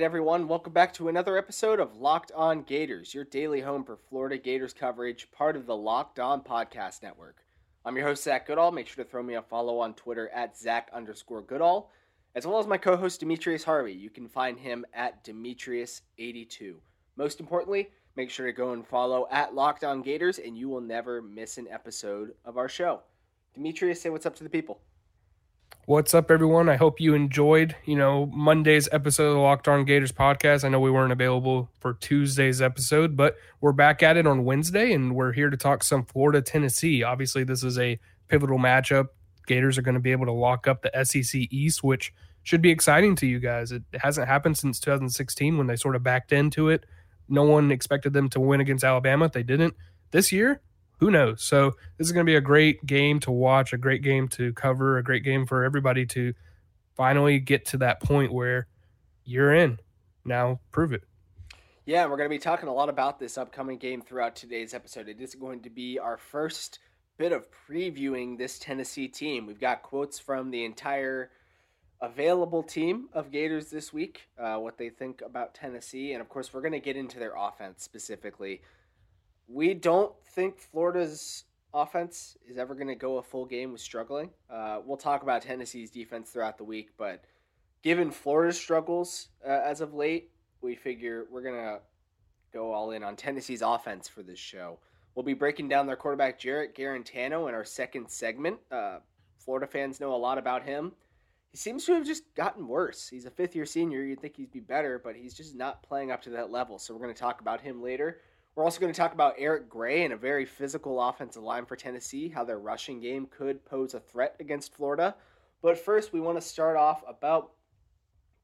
right, everyone. Welcome back to another episode of Locked On Gators, your daily home for Florida Gators coverage, part of the Locked On Podcast Network. I'm your host, Zach Goodall. Make sure to throw me a follow on Twitter at Zach underscore Goodall, as well as my co host, Demetrius Harvey. You can find him at Demetrius82. Most importantly, make sure to go and follow at Locked On Gators, and you will never miss an episode of our show. Demetrius, say what's up to the people. What's up, everyone? I hope you enjoyed, you know, Monday's episode of the Locked On Gators podcast. I know we weren't available for Tuesday's episode, but we're back at it on Wednesday, and we're here to talk some Florida Tennessee. Obviously, this is a pivotal matchup. Gators are going to be able to lock up the SEC East, which should be exciting to you guys. It hasn't happened since 2016 when they sort of backed into it. No one expected them to win against Alabama. They didn't. This year, who knows? So this is going to be a great game to watch, a great game to cover, a great game for everybody to finally get to that point where you're in. Now prove it. Yeah, we're going to be talking a lot about this upcoming game throughout today's episode. It is going to be our first bit of previewing this Tennessee team. We've got quotes from the entire available team of Gators this week, uh, what they think about Tennessee, and of course, we're going to get into their offense specifically we don't think Florida's offense is ever going to go a full game with struggling. Uh, we'll talk about Tennessee's defense throughout the week, but given Florida's struggles uh, as of late, we figure we're going to go all in on Tennessee's offense for this show. We'll be breaking down their quarterback, Jarrett Guarantano, in our second segment. Uh, Florida fans know a lot about him. He seems to have just gotten worse. He's a fifth year senior. You'd think he'd be better, but he's just not playing up to that level. So we're going to talk about him later. We're also going to talk about Eric Gray and a very physical offensive line for Tennessee, how their rushing game could pose a threat against Florida. But first, we want to start off about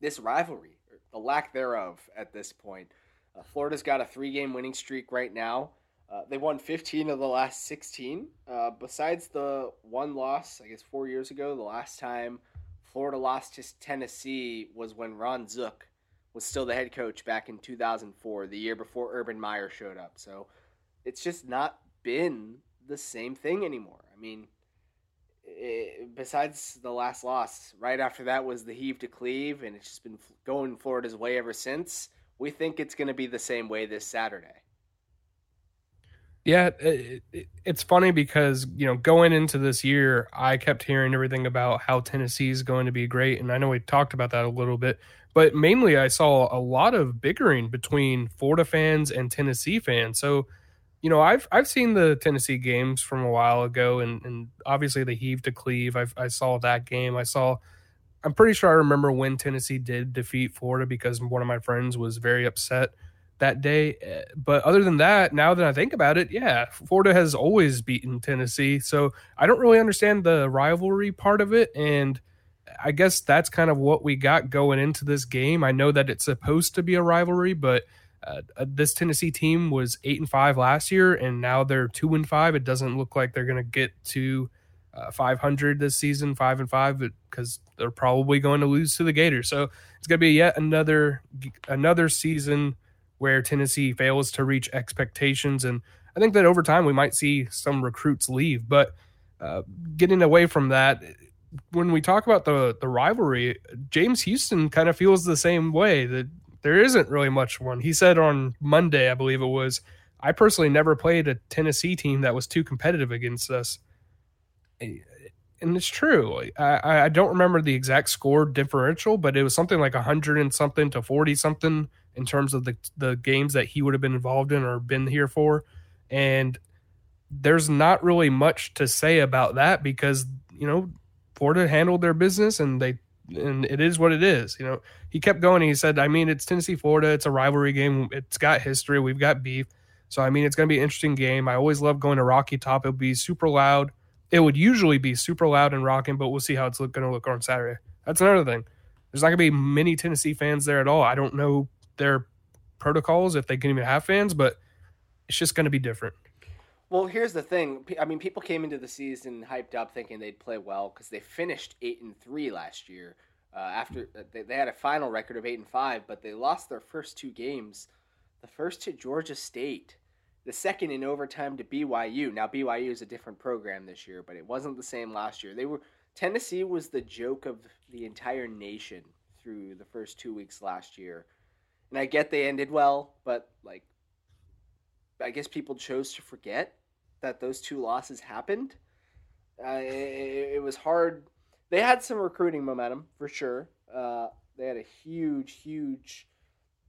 this rivalry, the lack thereof at this point. Uh, Florida's got a three game winning streak right now. Uh, they won 15 of the last 16. Uh, besides the one loss, I guess four years ago, the last time Florida lost to Tennessee was when Ron Zook was still the head coach back in 2004, the year before Urban Meyer showed up. So it's just not been the same thing anymore. I mean, it, besides the last loss, right after that was the heave to cleave, and it's just been going Florida's way ever since. We think it's going to be the same way this Saturday. Yeah, it, it, it's funny because you know going into this year, I kept hearing everything about how Tennessee is going to be great, and I know we talked about that a little bit. But mainly, I saw a lot of bickering between Florida fans and Tennessee fans. So, you know, I've I've seen the Tennessee games from a while ago, and and obviously the heave to cleave. i I saw that game. I saw. I'm pretty sure I remember when Tennessee did defeat Florida because one of my friends was very upset that day. Eh, but other than that, now that I think about it, yeah, Florida has always beaten Tennessee. So I don't really understand the rivalry part of it. And I guess that's kind of what we got going into this game. I know that it's supposed to be a rivalry, but uh, uh this Tennessee team was eight and five last year, and now they're two and five. It doesn't look like they're going to get to uh, 500 this season, five and five, because they're probably going to lose to the Gators. So it's going to be yet another another season where Tennessee fails to reach expectations, and I think that over time we might see some recruits leave, but. Uh, getting away from that, when we talk about the the rivalry, James Houston kind of feels the same way that there isn't really much one. He said on Monday, I believe it was, I personally never played a Tennessee team that was too competitive against us. And it's true. I, I don't remember the exact score differential, but it was something like 100 and something to 40 something in terms of the, the games that he would have been involved in or been here for. And there's not really much to say about that because, you know, Florida handled their business and they and it is what it is. You know, he kept going. He said, I mean, it's Tennessee, Florida. It's a rivalry game. It's got history. We've got beef. So, I mean, it's going to be an interesting game. I always love going to Rocky Top. It'll be super loud. It would usually be super loud and rocking, but we'll see how it's going to look on Saturday. That's another thing. There's not going to be many Tennessee fans there at all. I don't know their protocols, if they can even have fans, but it's just going to be different. Well, here's the thing. I mean, people came into the season hyped up, thinking they'd play well because they finished eight and three last year. Uh, after uh, they, they had a final record of eight and five, but they lost their first two games. The first to Georgia State, the second in overtime to BYU. Now BYU is a different program this year, but it wasn't the same last year. They were Tennessee was the joke of the entire nation through the first two weeks last year. And I get they ended well, but like, I guess people chose to forget that those two losses happened. Uh, it, it, was hard. They had some recruiting momentum for sure. Uh, they had a huge, huge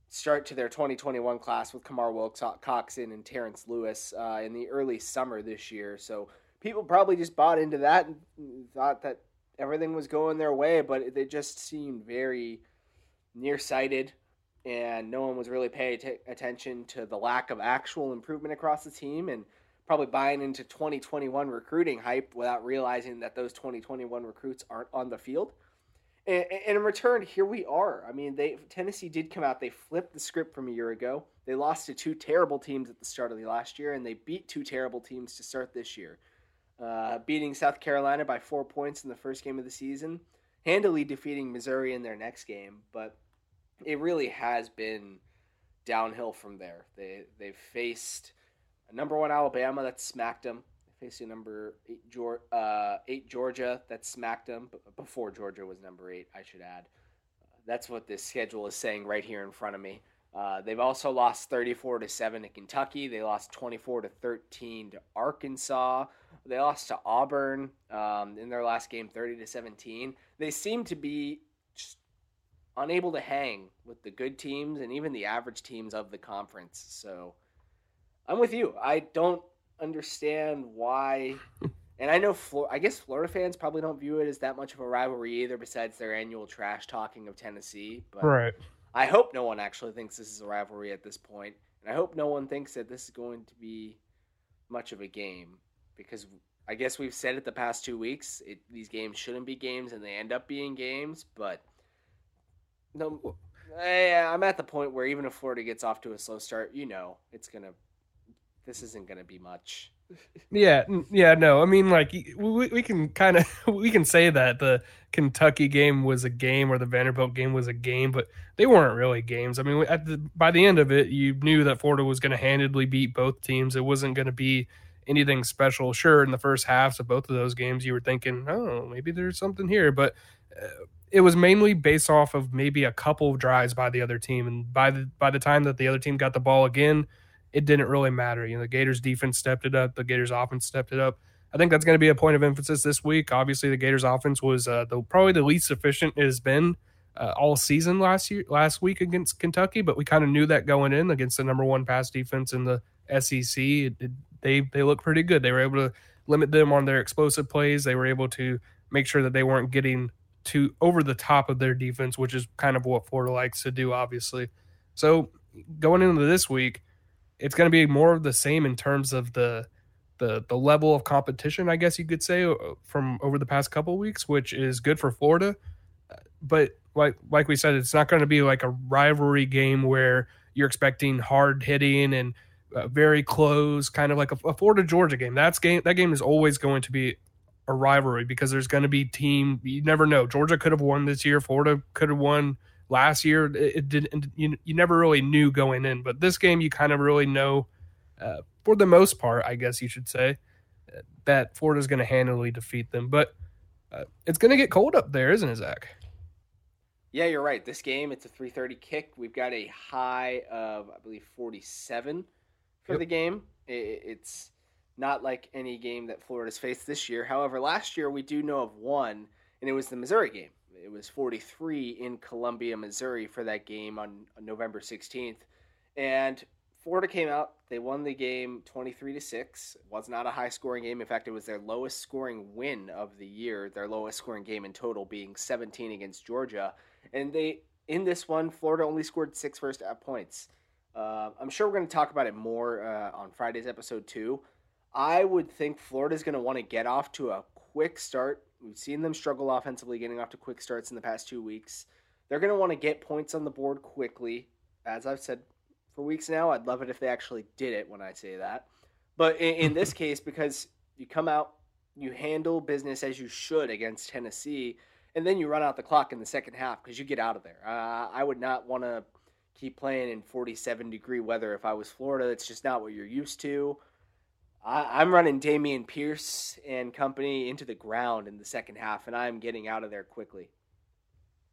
start to their 2021 class with Kamar Wilcoxon and Terrence Lewis uh, in the early summer this year. So people probably just bought into that and thought that everything was going their way, but they just seemed very nearsighted, and no one was really paying t- attention to the lack of actual improvement across the team, and probably buying into 2021 recruiting hype without realizing that those 2021 recruits aren't on the field. And, and in return, here we are. I mean, they Tennessee did come out. They flipped the script from a year ago. They lost to two terrible teams at the start of the last year, and they beat two terrible teams to start this year. Uh, beating South Carolina by four points in the first game of the season, handily defeating Missouri in their next game. But it really has been downhill from there. They they've faced number one Alabama that smacked them. They faced number eight, uh, eight Georgia that smacked them before Georgia was number eight. I should add. That's what this schedule is saying right here in front of me. Uh, they've also lost 34 to 7 to Kentucky. They lost 24 to 13 to Arkansas. They lost to Auburn um, in their last game, 30 to 17. They seem to be just unable to hang with the good teams and even the average teams of the conference. So I'm with you. I don't understand why. And I know, I guess Florida fans probably don't view it as that much of a rivalry either, besides their annual trash talking of Tennessee. But right. I hope no one actually thinks this is a rivalry at this point, and I hope no one thinks that this is going to be much of a game because I guess we've said it the past two weeks. It, these games shouldn't be games, and they end up being games. But no, yeah, I'm at the point where even if Florida gets off to a slow start, you know it's gonna. This isn't gonna be much yeah, yeah, no. I mean, like we, we can kind of we can say that the Kentucky game was a game or the Vanderbilt game was a game, but they weren't really games. I mean, the by the end of it, you knew that Florida was going to handedly beat both teams. It wasn't going to be anything special. Sure, in the first halves of both of those games, you were thinking, oh, maybe there's something here, but. Uh, it was mainly based off of maybe a couple of drives by the other team, and by the by the time that the other team got the ball again, it didn't really matter. You know, the Gators defense stepped it up, the Gators offense stepped it up. I think that's going to be a point of emphasis this week. Obviously, the Gators offense was uh, the probably the least efficient it has been uh, all season last year, last week against Kentucky. But we kind of knew that going in against the number one pass defense in the SEC. It, it, they they look pretty good. They were able to limit them on their explosive plays. They were able to make sure that they weren't getting to over the top of their defense, which is kind of what Florida likes to do, obviously. So going into this week, it's going to be more of the same in terms of the the the level of competition, I guess you could say, from over the past couple weeks, which is good for Florida. But like like we said, it's not going to be like a rivalry game where you're expecting hard hitting and uh, very close, kind of like a, a Florida Georgia game. That's game that game is always going to be a rivalry because there's going to be team. You never know. Georgia could have won this year. Florida could have won last year it, it did you, you never really knew going in but this game you kind of really know uh, for the most part i guess you should say that florida's going to handily defeat them but uh, it's going to get cold up there isn't it zach yeah you're right this game it's a 3.30 kick we've got a high of i believe 47 for yep. the game it, it's not like any game that florida's faced this year however last year we do know of one and it was the missouri game it was 43 in Columbia, Missouri for that game on, November 16th. And Florida came out. They won the game 23 to 6. It was not a high scoring game. In fact, it was their lowest scoring win of the year, their lowest scoring game in total being 17 against Georgia. And they in this one, Florida only scored six first points. Uh, I'm sure we're going to talk about it more uh, on Friday's episode too. I would think Florida's going to want to get off to a quick start We've seen them struggle offensively, getting off to quick starts in the past two weeks. They're going to want to get points on the board quickly. As I've said for weeks now, I'd love it if they actually did it when I say that. But in, in this case, because you come out, you handle business as you should against Tennessee, and then you run out the clock in the second half because you get out of there. Uh, I would not want to keep playing in 47 degree weather if I was Florida. It's just not what you're used to. I, am running Dameon Pierce and company into the ground in the second half, and I'm getting out of there quickly.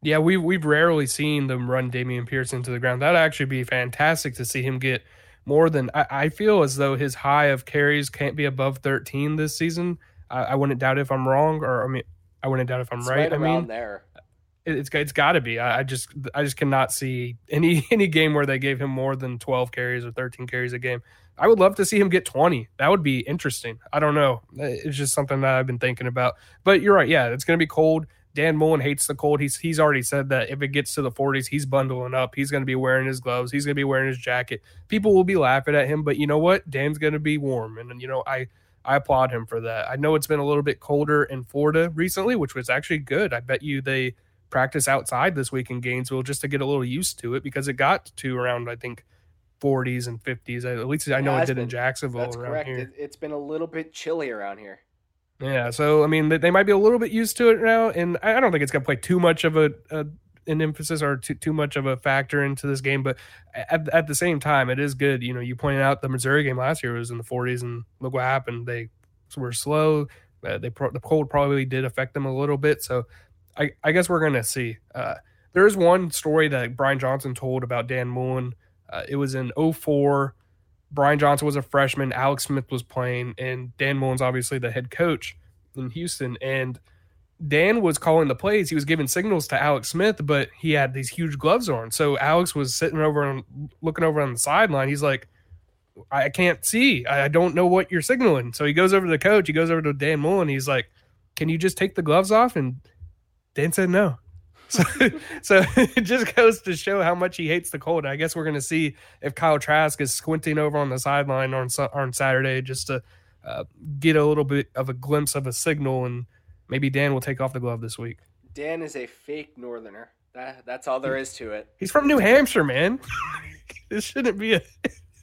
Yeah, we've we've rarely seen them run Dameon Pierce into the ground. That'd actually be fantastic to see him get more than I, I feel as though his high of carries can't be above 13 this season. I, I wouldn't doubt if I'm wrong, or I mean, I wouldn't doubt if I'm right. right I mean, there. it- it's it's got to be. I, I just I just cannot see any any game where they gave him more than 12 carries or 13 carries a game. I would love to see him get 20. That would be interesting. I don't know. It's just something that I've been thinking about. But you're right. Yeah, it's going to be cold. Dan Mullen hates the cold. He's he's already said that if it gets to the 40s, he's bundling up. He's going to be wearing his gloves. He's going to be wearing his jacket. People will be laughing at him, but you know what? Dan's going to be warm, and you know I I applaud him for that. I know it's been a little bit colder in Florida recently, which was actually good. I bet you they practice outside this week in Gainesville just to get a little used to it because it got to around I think 40s and 50s. At least I know it has did in. Jacksonville That's around correct. here. It, it's been a little bit chilly around here. Yeah, so I mean, they- might be a little bit used to it now, and I don't think it's going to play too much of a, a an emphasis or too too much of a factor into this game. But at, at the same time, it is good. You know, you pointed out the Missouri game last year was in the 40s, and look what happened. They were slow. Uh, they pro- the cold probably did affect them a little bit. So I I guess we're going to see. Uh, there is one story that Brian Johnson told about Dan Mullen. Uh, it was in 04. Brian Johnson was a freshman. Alex Smith was playing, and Dan Mullen's obviously the head coach in Houston. And Dan was calling the plays. He was giving signals to Alex Smith, but he had these huge gloves on. So Alex was sitting over and looking over on the sideline. He's like, I can't see. I don't know what you're signaling. So he goes over to the coach. He goes over to Dan Mullen. He's like, Can you just take the gloves off? And Dan said no. So, so it just goes to show how much he hates the cold. I guess we're going to see if Kyle Trask is squinting over on the sideline on on Saturday just to uh, get a little bit of a glimpse of a signal, and maybe Dan will take off the glove this week. Dan is a fake northerner. That, that's all there is to it. He's from New Hampshire, man. this shouldn't be a.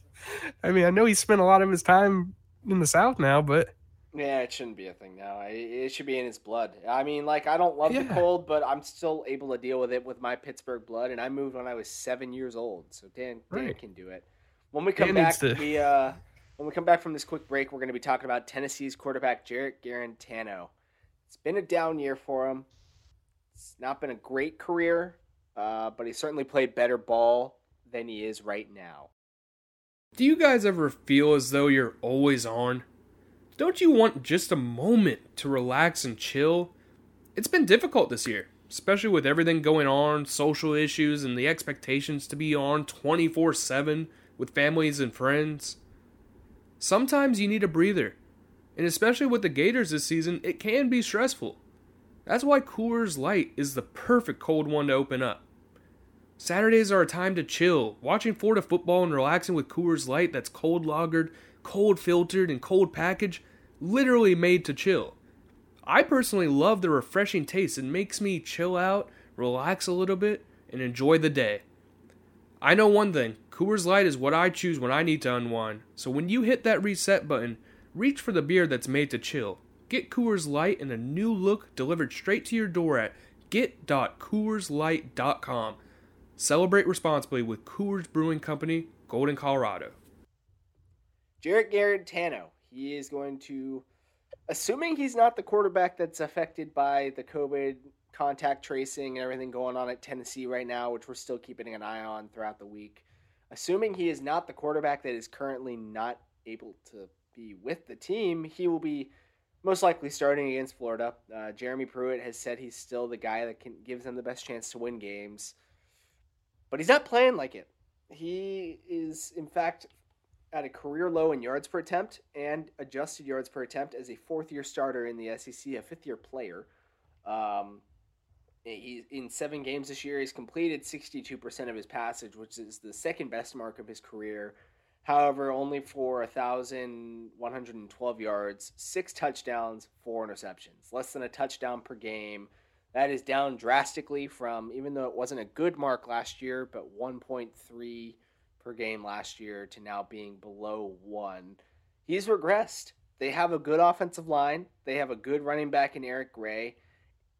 I mean, I know he spent a lot of his time in the South now, but Yeah, it shouldn't be a thing now. It should be in his blood. I mean, like I don't love the cold, but I'm still able to deal with it with my Pittsburgh blood. And I moved when I was seven years old, so Dan, Dan Right. can do it. When we come Dan back, to- we uh, when we come back from this quick break, we're going to be talking about Tennessee's quarterback Jarrett Guarantano. It's been a down year for him. It's not been a great career, uh, but he certainly played better ball than he is right now. Do you guys ever feel as though you're always on? Don't you want just a moment to relax and chill? It's been difficult this year, especially with everything going on, social issues, and the expectations to be on 24 7 with families and friends. Sometimes you need a breather, and especially with the Gators this season, it can be stressful. That's why Coors Light is the perfect cold one to open up. Saturdays are a time to chill, watching Florida football and relaxing with Coors Light that's cold lagered, cold filtered, and cold packaged, literally made to chill. I personally love the refreshing taste. It makes me chill out, relax a little bit, and enjoy the day. I know one thing Coors Light is what I choose when I need to unwind. So when you hit that reset button, reach for the beer that's made to chill. Get Coors Light in a new look delivered straight to your door at get.coorslight.com. Celebrate responsibly with Coors Brewing Company, Golden, Colorado. Jarrett Guarantano. He is going to, assuming he's not the quarterback that's affected by the COVID contact tracing and everything going on at Tennessee right now, which we're still keeping an eye on throughout the week. Assuming he is not the quarterback that is currently not able to be with the team, he will be most likely starting against Florida. Uh, Jeremy Pruitt has said he's still the guy that can gives them the best chance to win games, but he's not playing like it. He is, in fact, at a career low in yards per attempt and adjusted yards per attempt as a fourth year starter in the SEC, a fifth year player. Um, in seven games this year, he's completed 62% of his passage, which is the second best mark of his career. However, only for 1,112 yards, six touchdowns, four interceptions, less than a touchdown per game. That is down drastically from, even though it wasn't a good mark last year, but 1.3 per game last year to now being below one. He's regressed. They have a good offensive line. They have a good running back in Eric Gray.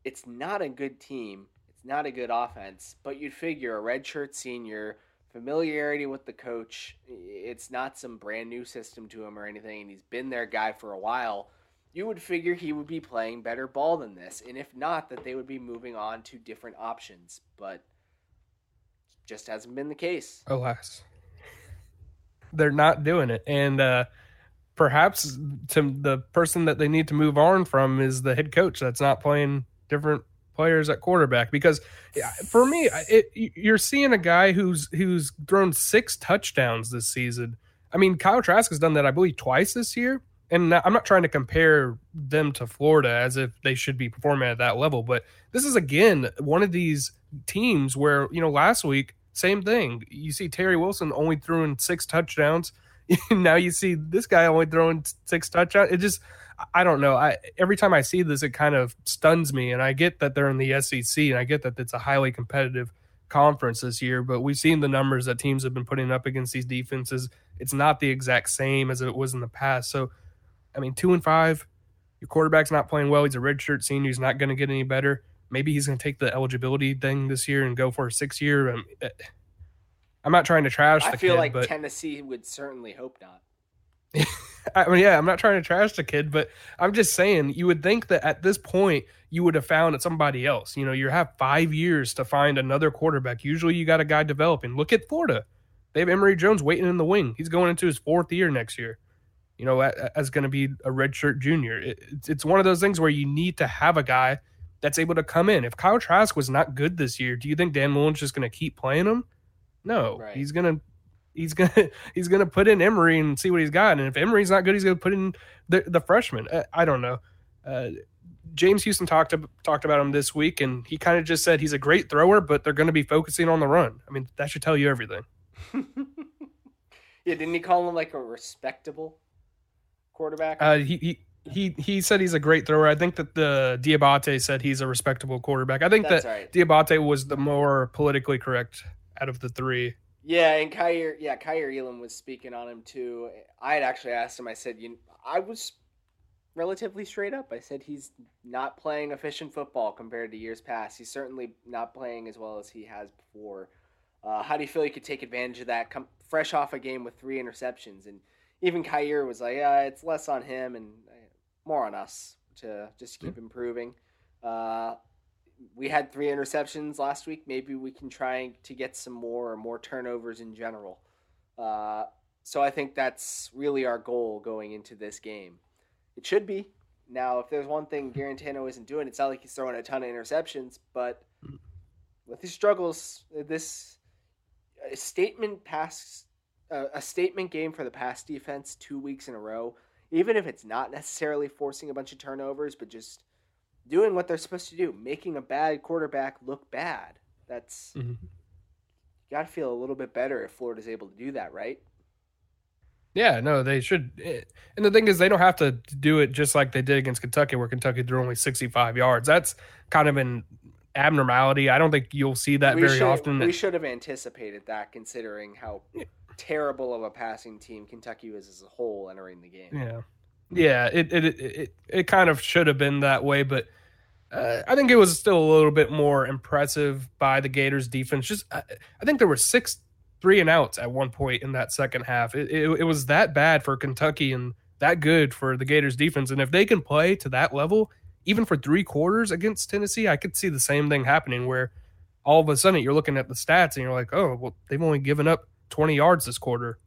It's not a good team. It's not a good offense, but you'd figure a redshirt senior, familiarity with the coach. It's not some brand new system to him or anything, and he's been their guy for a while. you would figure he would be playing better ball than this. And if not, that they would be moving on to different options. But just hasn't been the case. Alas. They're not doing it. And uh, perhaps to the person that they need to move on from is the head coach that's not playing different players at quarterback. Because for me it, you're seeing a guy who's who's thrown six touchdowns this season. I mean kyle trask has done that i believe twice this year. And i'm not trying to compare them to florida as if they should be performing at that level. But this is again one of these teams where you know last week same thing you see terry wilson only throwing six touchdowns now you see this guy only throwing six touchdowns it just I don't know. I every time I see this, it kind of stuns me. And I get that they're in the SEC, and I get that it's a highly competitive conference this year. But we've seen the numbers that teams have been putting up against these defenses. It's not the exact same as it was in the past. So, I mean, two and five, your quarterback's not playing well. He's a redshirt senior. He's not going to get any better. Maybe he's going to take the eligibility thing this year and go for a six year. I'm, eh, I'm not trying to trash. I feel kid, like but... Tennessee would certainly hope not. I mean, yeah, I'm not trying to trash the kid, but I'm just saying you would think that at this point you would have found somebody else. You know, you have five years to find another quarterback. Usually you got a guy developing. Look at Florida. They have Emory Jones waiting in the wing. He's going into his fourth year next year. You know, as going to be a redshirt junior. It's one of those things where you need to have a guy that's able to come in. If Kyle Trask was not good this year, do you think Dan Mullen's just going to keep playing him? No, right. he's going to he's gonna he's gonna put in Emory and see what he's got. And if Emory's not good, he's gonna put in the the freshman. I, uh, I don't know. Uh, James Houston talked talked about him this week, and he kind of just said he's a great thrower, but they're going to be focusing on the run. I mean, that should tell you everything. yeah, didn't he call him like a respectable quarterback? Uh, he, he he he said he's a great thrower. I think that the Diabate said he's a respectable quarterback. I think That's that right. Diabate was the more politically correct out of the three. Yeah, and Kaiir, yeah, Kaiir Elam was speaking on him too. I had actually asked him. I said, "You," I was relatively straight up. I said he's not playing efficient football compared to years past. He's certainly not playing as well as he has before. Uh, how do you feel you could take advantage of that? Come fresh off a game with three interceptions, and even Kaiir was like, "Yeah, it's less on him and more on us to just keep improving." Uh, we had three interceptions last week. Maybe we can try to get some more or more turnovers in general. Uh, so I think that's really our goal going into this game. It should be. Now, if there's one thing Guarantano isn't doing, it's not like he's throwing a ton of interceptions, but with his struggles, this a statement pass, uh, a statement game for the pass defense two weeks in a row, even if it's not necessarily forcing a bunch of turnovers, but just doing what they're supposed to do, making a bad quarterback look bad. That's mm-hmm. you got to feel a little bit better if Florida's able to do that, right? Yeah, no, they should. Eh, and the thing is, they don't have to do it just like they did against Kentucky, where Kentucky threw only 65 yards. That's kind of an abnormality. I don't think you'll see that we very should, often. We should have anticipated that, considering how terrible of a passing team Kentucky was as a whole entering the game. Yeah. Yeah, it it it, it kind of should have been that way, but uh, I think it was still a little bit more impressive by the Gators defense. Just I, I think there were six three and outs at one point in that second half. It, it, it was that bad for Kentucky and that good for the Gators defense. And if they can play to that level, even for three quarters against Tennessee, I could see the same thing happening where all of a sudden you're looking at the stats and you're like, oh, well, they've only given up 20 yards this quarter.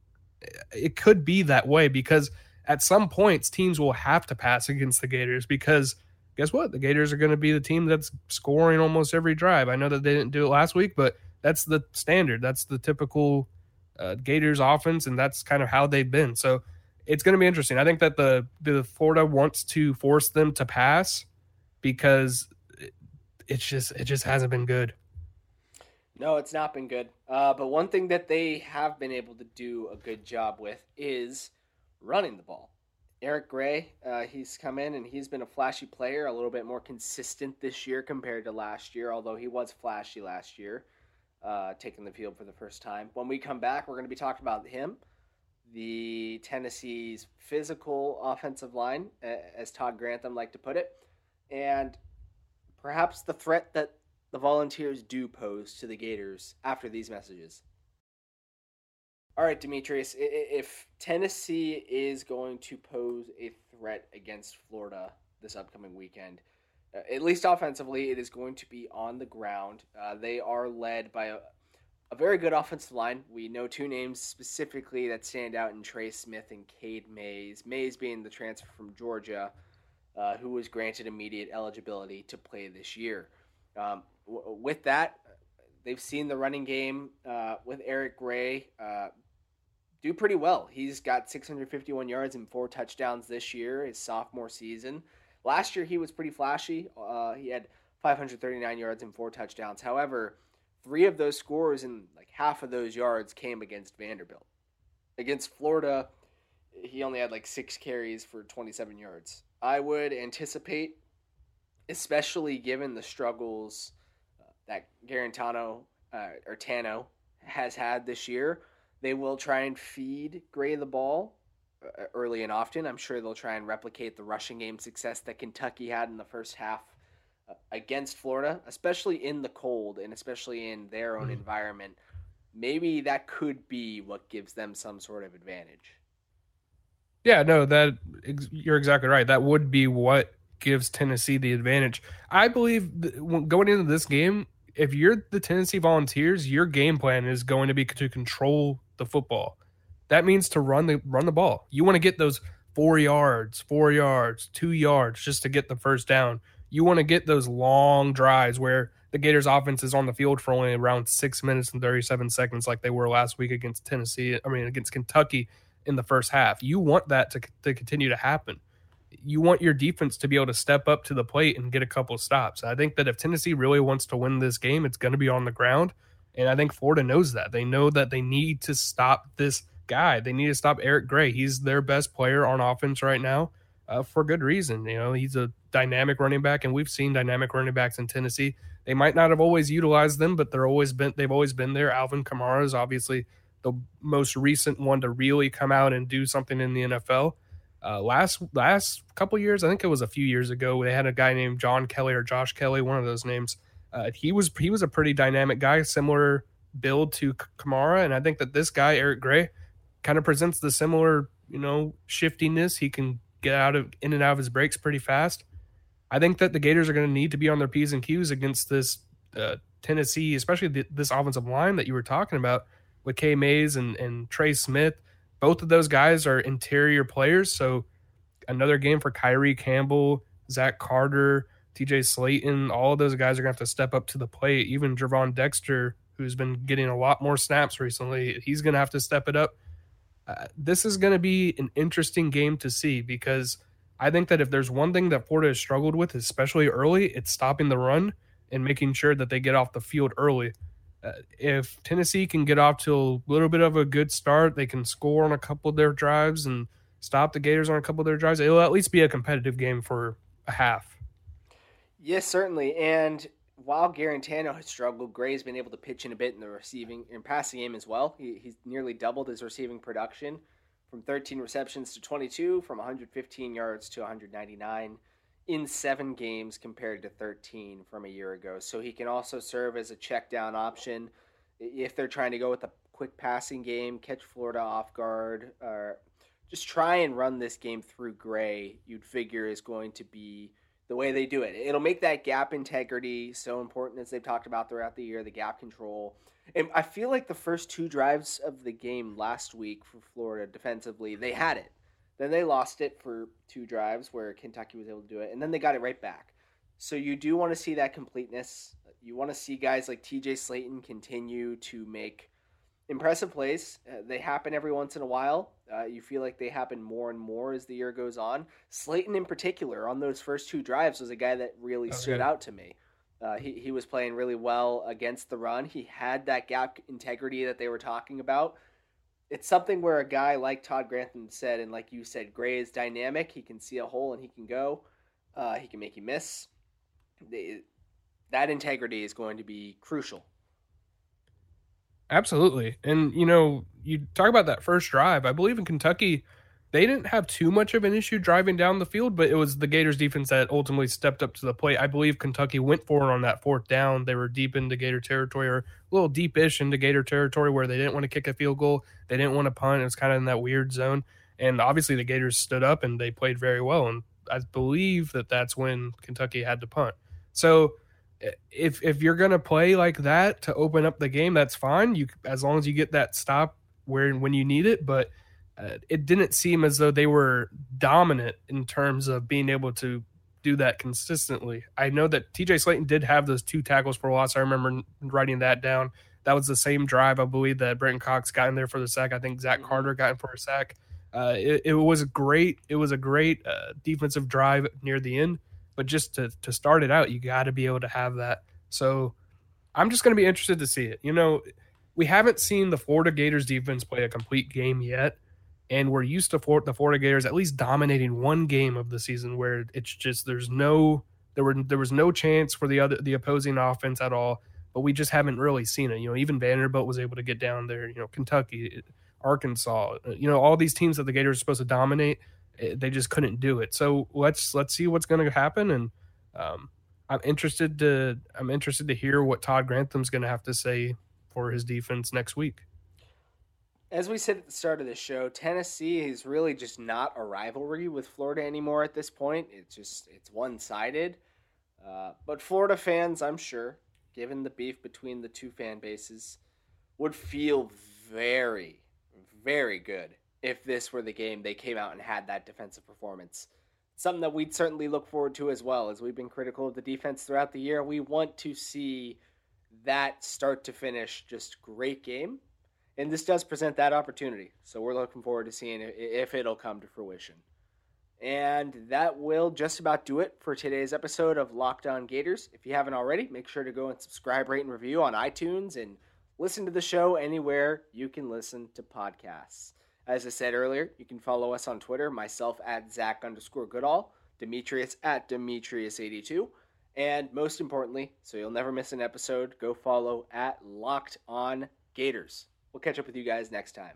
It could be that way because – at some points teams will have to pass against the Gators because guess what? The Gators are going to be the team that's scoring almost every drive. I know that they didn't do it last week, but that's the standard. That's the typical uh, Gators offense, and that's kind of how they've been. So it's going to be interesting. I think that the the Florida wants to force them to pass because it's just it just hasn't been good. No, it's not been good. Uh, but one thing that they have been able to do a good job with is running the ball. Eric Gray, uh, he's come in and he's been a flashy player, a little bit more consistent this year compared to last year, although he was flashy last year, uh, taking the field for the first time. When we come back, we're going to be talking about him, the Tennessee's physical offensive line, as Todd Grantham liked to put it, and perhaps the threat that the Volunteers do pose to the Gators after these messages. All right, Demetrius, if Tennessee is going to pose a threat against Florida this upcoming weekend, uh, at least offensively, it is going to be on the ground. Uh, they are led by a, a, very good offensive line. We know two names specifically that stand out in Trey Smith and Cade Mays. Mays being the transfer from Georgia, uh, who was granted immediate eligibility to play this year. Um, w- with that, they've seen the running game uh, with Eric Gray uh, do pretty well. He's got 651 yards and four touchdowns this year, his sophomore season. Last year he was pretty flashy. Uh, he had 539 yards and four touchdowns. However, three of those scores and like half of those yards came against Vanderbilt. Against Florida, he only had like six carries for 27 yards. I would anticipate, especially given the struggles uh, that Guarantano uh, or Tano has had this year, they will try and feed Gray the ball uh, early and often. I'm sure they'll try and replicate the rushing game success that Kentucky had in the first half uh, against Florida, especially in the cold and especially in their own mm. environment. Maybe that could be what gives them some sort of advantage. Yeah, no, that you're exactly right. That would be what gives Tennessee the advantage. I believe going into this game, if you're the Tennessee Volunteers, your game plan is going to be to control the football. That means to run the run the ball. You want to get those four yards, four yards, two yards just to get the first down. You want to get those long drives where the Gators offense is on the field for only around six minutes and 37 seconds, like they were last week against Tennessee, I mean, against Kentucky in the first half. You want that to, to continue to happen. You want your defense to be able to step up to the plate and get a couple stops. I think that if Tennessee really wants to win this game, it's going to be on the ground. And I think Florida knows that. They know that they need to stop this guy. They need to stop Eric Gray. He's their best player on offense right now uh, for good reason. You know, he's a dynamic running back, and we've seen dynamic running backs in Tennessee. They might not have always utilized them, but they're always been they've always been there. Alvin Kamara is obviously the most recent one to really come out and do something in the NFL. Uh, last last couple years, I think it was a few years ago, they had a guy named John Kelly or Josh Kelly, one of those names uh, he was he was a pretty dynamic guy, similar build to Kamara, and I think that this guy Eric Gray kind of presents the similar you know shiftiness. He can get out of in and out of his breaks pretty fast. I think that the Gators are going to need to be on their p's and q's against this uh, Tennessee, especially the, this offensive line that you were talking about with Cade Mays and and Trey Smith. Both of those guys are interior players, so another game for Kyree Campbell, Zach Carter. TJ Slaton, all of those guys are going to have to step up to the plate. Even Gervon Dexter, who's been getting a lot more snaps recently, he's going to have to step it up. Uh, this is going to be an interesting game to see because I think that if there's one thing that Florida has struggled with, especially early, it's stopping the run and making sure that they get off the field early. Uh, if Tennessee can get off to a little bit of a good start, they can score on a couple of their drives and stop the Gators on a couple of their drives. It'll at least be a competitive game for a half. Yes, certainly. And while Guarantano has struggled, Gray's been able to pitch in a bit in the receiving and passing game as well. He, he's nearly doubled his receiving production from 13 receptions to 22, from 115 yards to 199 in seven games compared to 13 from a year ago. So he can also serve as a check down option if they're trying to go with a quick passing game, catch Florida off guard, or just try and run this game through Gray. You'd figure is going to be the way they do it. It'll make that gap integrity so important as they've talked about throughout the year, the gap control. And I feel like the first two drives of the game last week for Florida defensively, they had it. Then they lost it for two drives where Kentucky was able to do it, and then they got it right back. So you do want to see that completeness. You want to see guys like TJ Slaton continue to make impressive plays. Uh, they happen every once in a while. Uh, you feel like they happen more and more as the year goes on. Slaton, in particular, on those first two drives, was a guy that really oh, stood out to me. Uh, he, he was playing really well against the run. He had that gap integrity that they were talking about. It's something where a guy like Todd Grantham said, and like you said, Gray is dynamic. He can see a hole and he can go. Uh, he can make you miss. They, that integrity is going to be crucial Absolutely. And, you know, you talk about that first drive. I believe in Kentucky, they didn't have too much of an issue driving down the field, but it was the Gators defense that ultimately stepped up to the plate. I believe Kentucky went for it on that fourth down. They were deep into Gator territory or a little deep-ish into Gator territory where they didn't want to kick a field goal. They didn't want to punt. It was kind of in that weird zone. And obviously the Gators stood up and they played very well. And I believe that that's when Kentucky had to punt. So if if you're gonna play like that to open up the game, that's fine. You as long as you get that stop where when you need it, but – it didn't seem as though they were dominant in terms of being able to do that consistently. I know that TJ Slaton did have those two tackles for loss. I remember writing that down. That was the same drive, I believe, that Brenton Cox got in there for the sack. I think Zach mm-hmm. Carter got in for a sack. Uh, it, it, was great. It was a great uh, defensive drive near the end, but just to to start it out, you got to be able to have that. So I'm just going to be interested to see it. You know, we haven't seen the Florida Gators defense play a complete game yet and we're used to Fort, the Florida Gators at least dominating one game of the season where it's just there's no there were there was no chance for the other the opposing offense at all but we just haven't really seen it. You know even Vanderbilt was able to get down there you know Kentucky Arkansas uh, you know all these teams that the Gators are supposed to dominate eh, they just couldn't do it. So let's let's see what's going to happen and um, I'm interested to I'm interested to hear what Todd Grantham's going to have to say for his defense next week as we said at the start of the show, Tennessee is really just not a rivalry with Florida anymore at this point. It's just it's one sided. Uh, but Florida fans, I'm sure, given the beef between the two fan bases, would feel very, very good if this were the game they came out and had that defensive performance. Something that we'd certainly look forward to as well, as we've been critical of the defense throughout the year. We want to see that start to finish just great game and this does present that opportunity. So we're looking forward to seeing if it'll come to fruition. And that will just about do it for today's episode of Locked On Gators. If you haven't already, make sure to go and subscribe, rate, and review on iTunes and listen to the show anywhere you can listen to podcasts. As I said earlier, you can follow us on Twitter, myself at Zach underscore Goodall, Demetrius at Demetrius82, and most importantly, so you'll never miss an episode, go follow at Locked On Gators. We'll catch up with you guys next time.